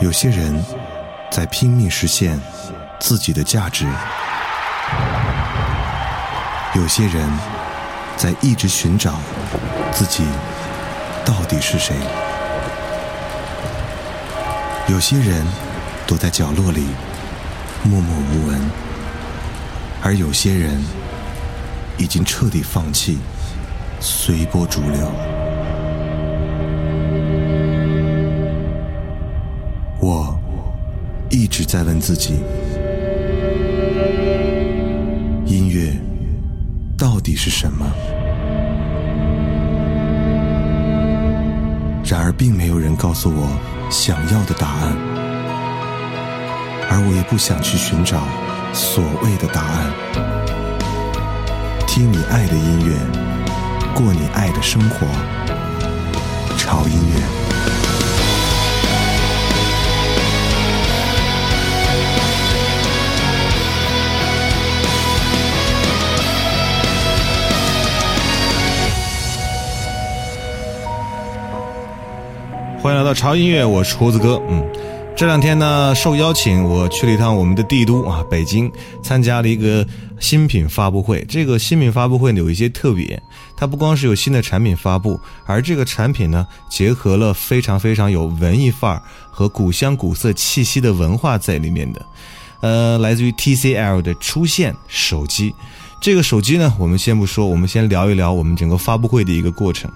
有些人在拼命实现自己的价值，有些人在一直寻找自己到底是谁，有些人躲在角落里默默无闻，而有些人已经彻底放弃，随波逐流。在问自己：音乐到底是什么？然而，并没有人告诉我想要的答案，而我也不想去寻找所谓的答案。听你爱的音乐，过你爱的生活，潮音乐。潮音乐，我是胡子哥。嗯，这两天呢，受邀请我去了一趟我们的帝都啊，北京，参加了一个新品发布会。这个新品发布会呢，有一些特别，它不光是有新的产品发布，而这个产品呢，结合了非常非常有文艺范儿和古香古色气息的文化在里面的。呃，来自于 TCL 的出现手机。这个手机呢，我们先不说，我们先聊一聊我们整个发布会的一个过程。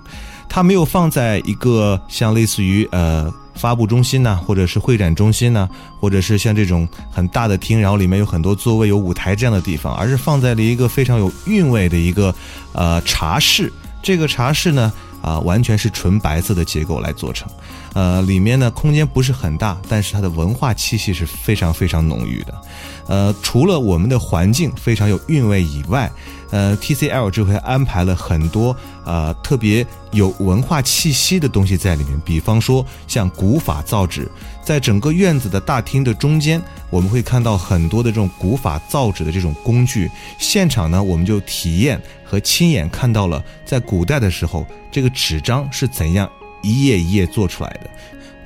它没有放在一个像类似于呃发布中心呐，或者是会展中心呐，或者是像这种很大的厅，然后里面有很多座位、有舞台这样的地方，而是放在了一个非常有韵味的一个呃茶室。这个茶室呢，啊，完全是纯白色的结构来做成，呃，里面呢空间不是很大，但是它的文化气息是非常非常浓郁的。呃，除了我们的环境非常有韵味以外，呃，TCL 这回安排了很多呃特别有文化气息的东西在里面，比方说像古法造纸，在整个院子的大厅的中间，我们会看到很多的这种古法造纸的这种工具。现场呢，我们就体验和亲眼看到了在古代的时候，这个纸张是怎样一页一页做出来的。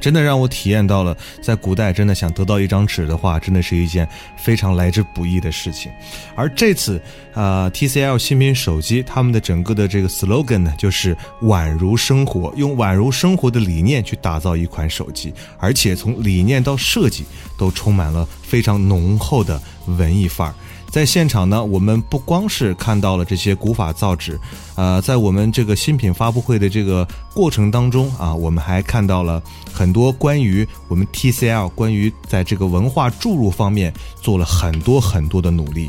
真的让我体验到了，在古代真的想得到一张纸的话，真的是一件非常来之不易的事情。而这次，呃，TCL 新品手机，他们的整个的这个 slogan 呢，就是宛如生活，用宛如生活的理念去打造一款手机，而且从理念到设计都充满了非常浓厚的文艺范儿。在现场呢，我们不光是看到了这些古法造纸，呃，在我们这个新品发布会的这个过程当中啊，我们还看到了很多关于我们 TCL 关于在这个文化注入方面做了很多很多的努力，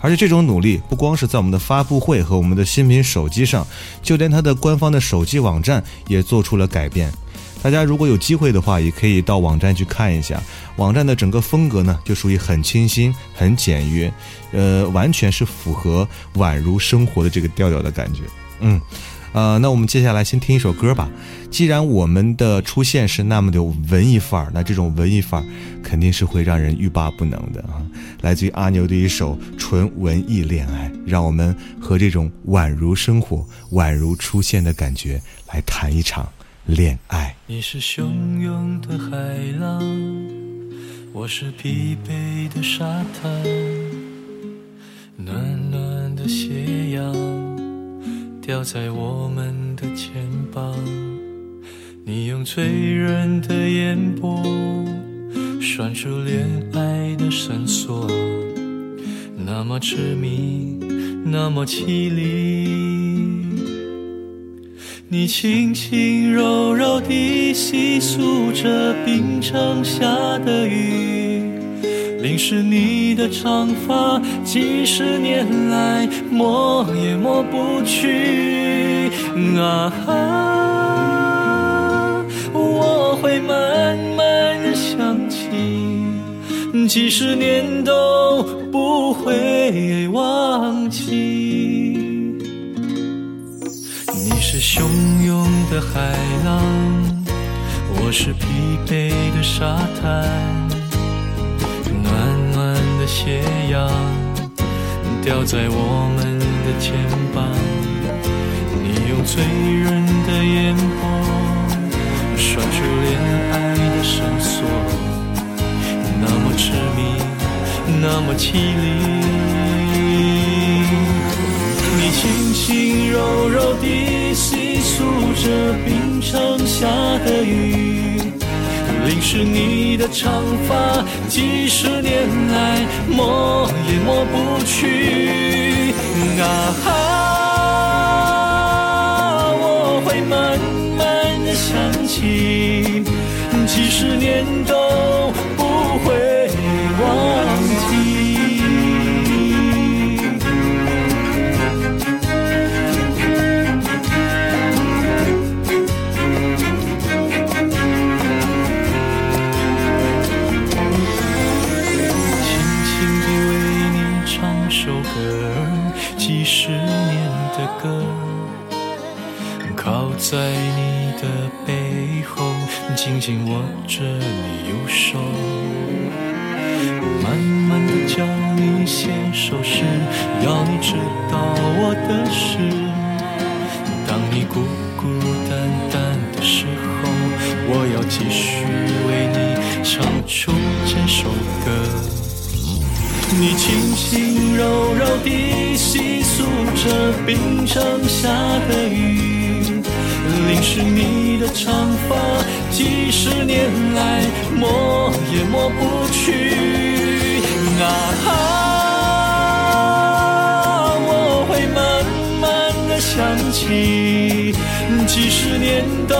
而且这种努力不光是在我们的发布会和我们的新品手机上，就连它的官方的手机网站也做出了改变。大家如果有机会的话，也可以到网站去看一下。网站的整个风格呢，就属于很清新、很简约，呃，完全是符合宛如生活的这个调调的感觉。嗯，呃，那我们接下来先听一首歌吧。既然我们的出现是那么的文艺范儿，那这种文艺范儿肯定是会让人欲罢不能的啊。来自于阿牛的一首纯文艺恋爱，让我们和这种宛如生活、宛如出现的感觉来谈一场。恋爱。你是汹涌的海浪，我是疲惫的沙滩，暖暖的斜阳掉在我们的肩膀。你用醉人的眼波拴住恋爱的绳索，那么痴迷，那么凄厉。你轻轻柔柔地细诉着冰城下的雨，淋湿你的长发，几十年来抹也抹不去。啊，我会慢慢的想起，几十年都不会忘记。汹涌的海浪，我是疲惫的沙滩，暖暖的斜阳掉在我们的肩膀。你用醉人的眼波拴住恋爱的绳索。那么痴迷，那么凄厉。你轻轻柔柔地诉着冰城下的雨，淋湿你的长发，几十年来抹也抹不去。啊首歌，几十年的歌，靠在你的背后，紧紧握着你右手，慢慢的教你写首诗，要你知道我的事。当你孤孤单单的时候，我要继续为你唱出这首歌。你轻轻柔柔地细诉着冰城下的雨，淋湿你的长发，几十年来抹也抹不去。啊哈，我会慢慢的想起，几十年都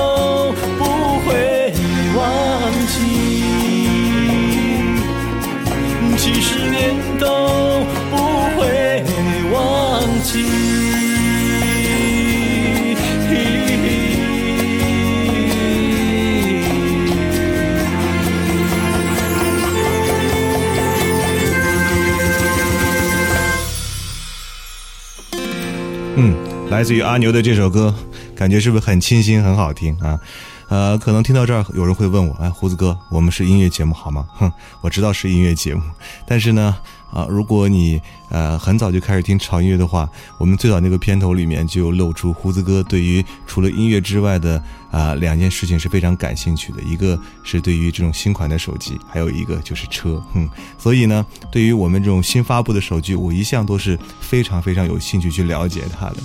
自于阿牛的这首歌，感觉是不是很清新、很好听啊？呃，可能听到这儿，有人会问我，哎，胡子哥，我们是音乐节目好吗？哼，我知道是音乐节目，但是呢，啊，如果你呃很早就开始听潮音乐的话，我们最早那个片头里面就露出胡子哥对于除了音乐之外的啊两件事情是非常感兴趣的，一个是对于这种新款的手机，还有一个就是车，哼，所以呢，对于我们这种新发布的手机，我一向都是非常非常有兴趣去了解它的。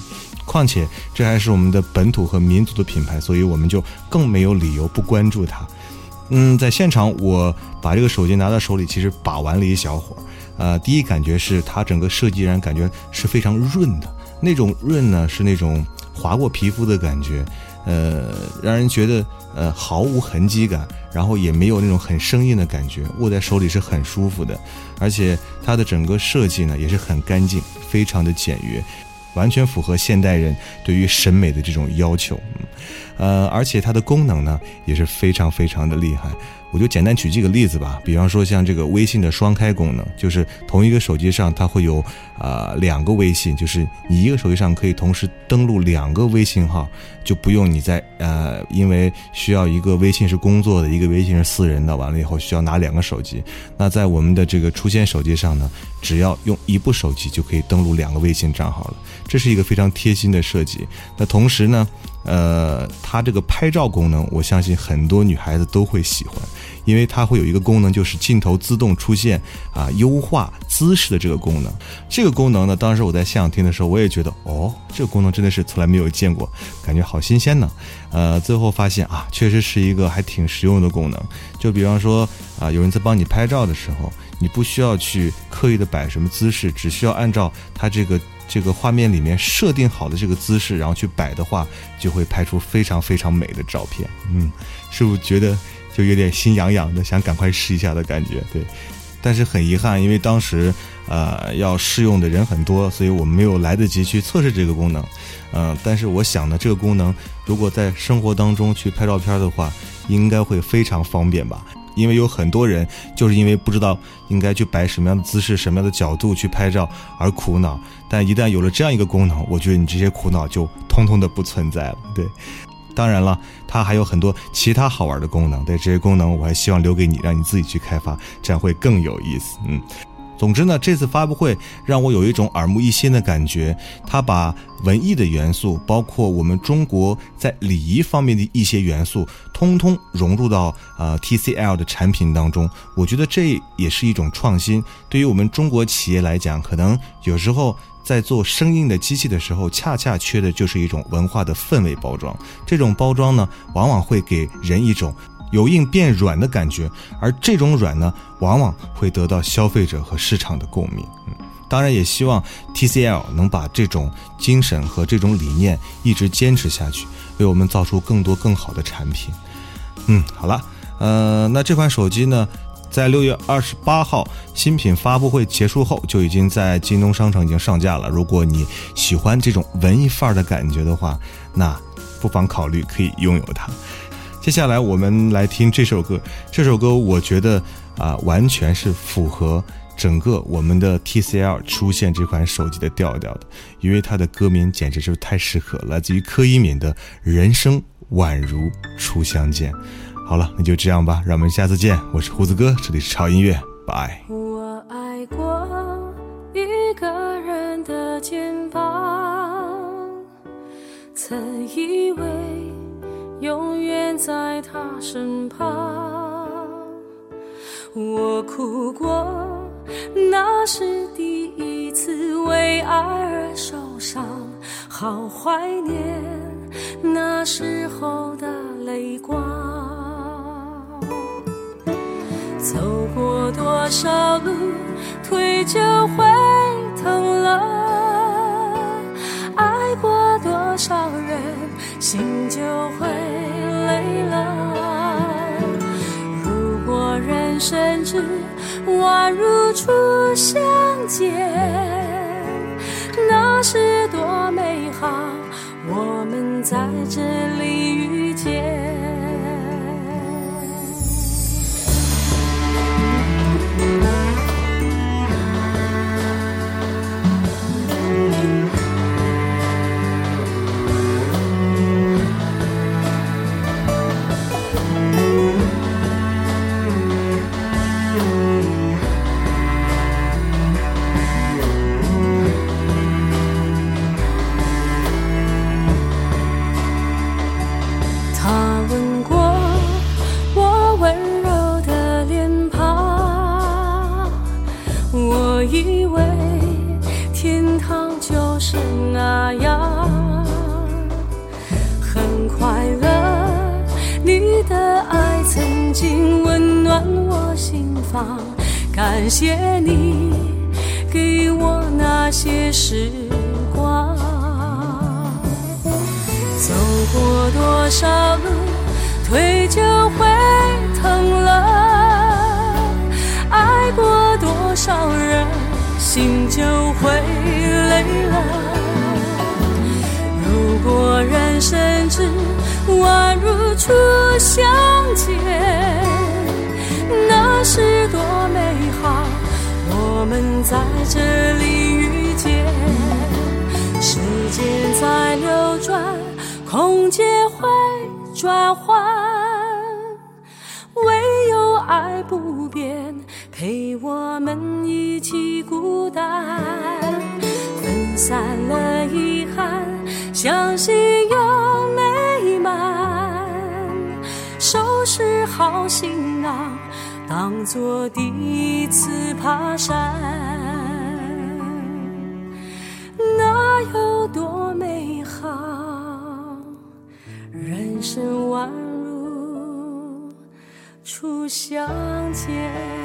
况且这还是我们的本土和民族的品牌，所以我们就更没有理由不关注它。嗯，在现场我把这个手机拿到手里，其实把玩了一小会儿。呃，第一感觉是它整个设计让人感觉是非常润的，那种润呢是那种划过皮肤的感觉，呃，让人觉得呃毫无痕迹感，然后也没有那种很生硬的感觉，握在手里是很舒服的，而且它的整个设计呢也是很干净，非常的简约。完全符合现代人对于审美的这种要求，呃，而且它的功能呢也是非常非常的厉害。我就简单举几个例子吧，比方说像这个微信的双开功能，就是同一个手机上它会有啊、两个微信，就是你一个手机上可以同时登录两个微信号，就不用你在呃，因为需要一个微信是工作的，一个微信是私人的，完了以后需要拿两个手机。那在我们的这个出现手机上呢，只要用一部手机就可以登录两个微信账号了，这是一个非常贴心的设计。那同时呢，呃，它这个拍照功能，我相信很多女孩子都会喜欢，因为它会有一个功能，就是镜头自动出现啊，优化姿势的这个功能。这个功能呢，当时我在现场听的时候，我也觉得，哦，这个功能真的是从来没有见过，感觉好新鲜呢。呃，最后发现啊，确实是一个还挺实用的功能。就比方说啊，有人在帮你拍照的时候，你不需要去刻意的摆什么姿势，只需要按照它这个。这个画面里面设定好的这个姿势，然后去摆的话，就会拍出非常非常美的照片。嗯，是不是觉得就有点心痒痒的，想赶快试一下的感觉？对，但是很遗憾，因为当时呃要试用的人很多，所以我没有来得及去测试这个功能。嗯、但是我想呢，这个功能如果在生活当中去拍照片的话，应该会非常方便吧。因为有很多人就是因为不知道应该去摆什么样的姿势、什么样的角度去拍照而苦恼，但一旦有了这样一个功能，我觉得你这些苦恼就通通的不存在了。对，当然了，它还有很多其他好玩的功能，对这些功能我还希望留给你，让你自己去开发，这样会更有意思。嗯。总之呢，这次发布会让我有一种耳目一新的感觉。他把文艺的元素，包括我们中国在礼仪方面的一些元素，通通融入到呃 TCL 的产品当中。我觉得这也是一种创新。对于我们中国企业来讲，可能有时候在做生硬的机器的时候，恰恰缺的就是一种文化的氛围包装。这种包装呢，往往会给人一种。由硬变软的感觉，而这种软呢，往往会得到消费者和市场的共鸣。嗯，当然也希望 TCL 能把这种精神和这种理念一直坚持下去，为我们造出更多更好的产品。嗯，好了，呃，那这款手机呢，在六月二十八号新品发布会结束后，就已经在京东商城已经上架了。如果你喜欢这种文艺范儿的感觉的话，那不妨考虑可以拥有它。接下来我们来听这首歌，这首歌我觉得啊，完全是符合整个我们的 TCL 出现这款手机的调调的，因为它的歌名简直就是太适合，来自于柯以敏的《人生宛如初相见》。好了，那就这样吧，让我们下次见。我是胡子哥，这里是超音乐，拜。我爱过一个人的肩膀，曾以为。永远在他身旁，我哭过，那是第一次为爱而受伤，好怀念那时候的泪光。走过多少路，腿就会疼了，爱过多少人，心就会。累了。如果人生只宛如初相见，那是多美好。我们在这里遇见。天堂就是那样很快乐你的爱曾经温暖我心房感谢你给我那些时光。走过多少路腿就会疼了爱过多少人心就如果人生只宛如初相见。那是多美好，我们在这里遇见。时间在流转，空间会转换，唯有爱不变，陪我们一起孤单。散了遗憾，相信有美满，收拾好行囊。当作第一次爬山，那有多美好？人生宛如初相见。